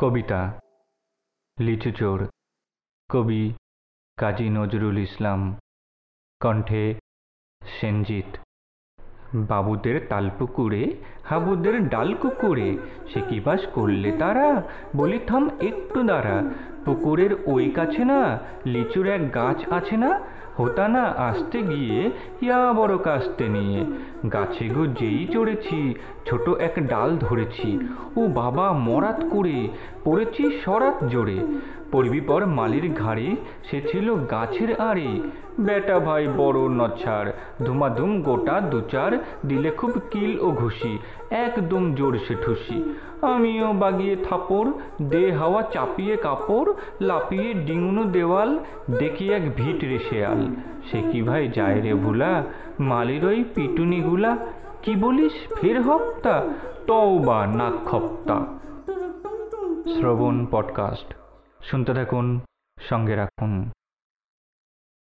কবিতা লিচুচোর কবি কাজী নজরুল ইসলাম, কণ্ঠে সেনজিৎ। বাবুদের তালপুকুরে, হাবুদের ডাল কুকুরে সে কি বাস করলে তারা? বলি, থাম একটু দাঁড়া, পুকুরের ওই কাছে না, লিচুর এক গাছ আছে না? হোতা না আসতে গিয়ে ইয়া বড় কাস্তে নিয়ে। গাছে গো যেই চড়েছি, ছোট এক ডাল ধরেছি। ও বাবা মরাত করে পড়েছি সরাত জোরে। পড়বি পর মালির ঘাড়ে সে ছিল গাছের আড়ে। বেটা ভাই বড় নচ্ছার ধুমাধুম গোটা দুচার, দিলে খুব কিল ও ঘুষি, একদম জোর সে ঠুসি। আমিও বাগিয়ে থাপড়, দে হাওয়া চাপিয়ে কাপড়, লাপিয়ে ডিঙুনো দেওয়াল, দেখি এক ভিট রে শেয়াল। সে কি ভাই যায় রে ভুলা? মালির ওই পিটুনিগুলা? কি বলিস? ফের হপ্তা? তওবা নাক খপ্তা শ্রবণ পডকাস্ট। শুনতে থাকুন, সঙ্গে রাখুন।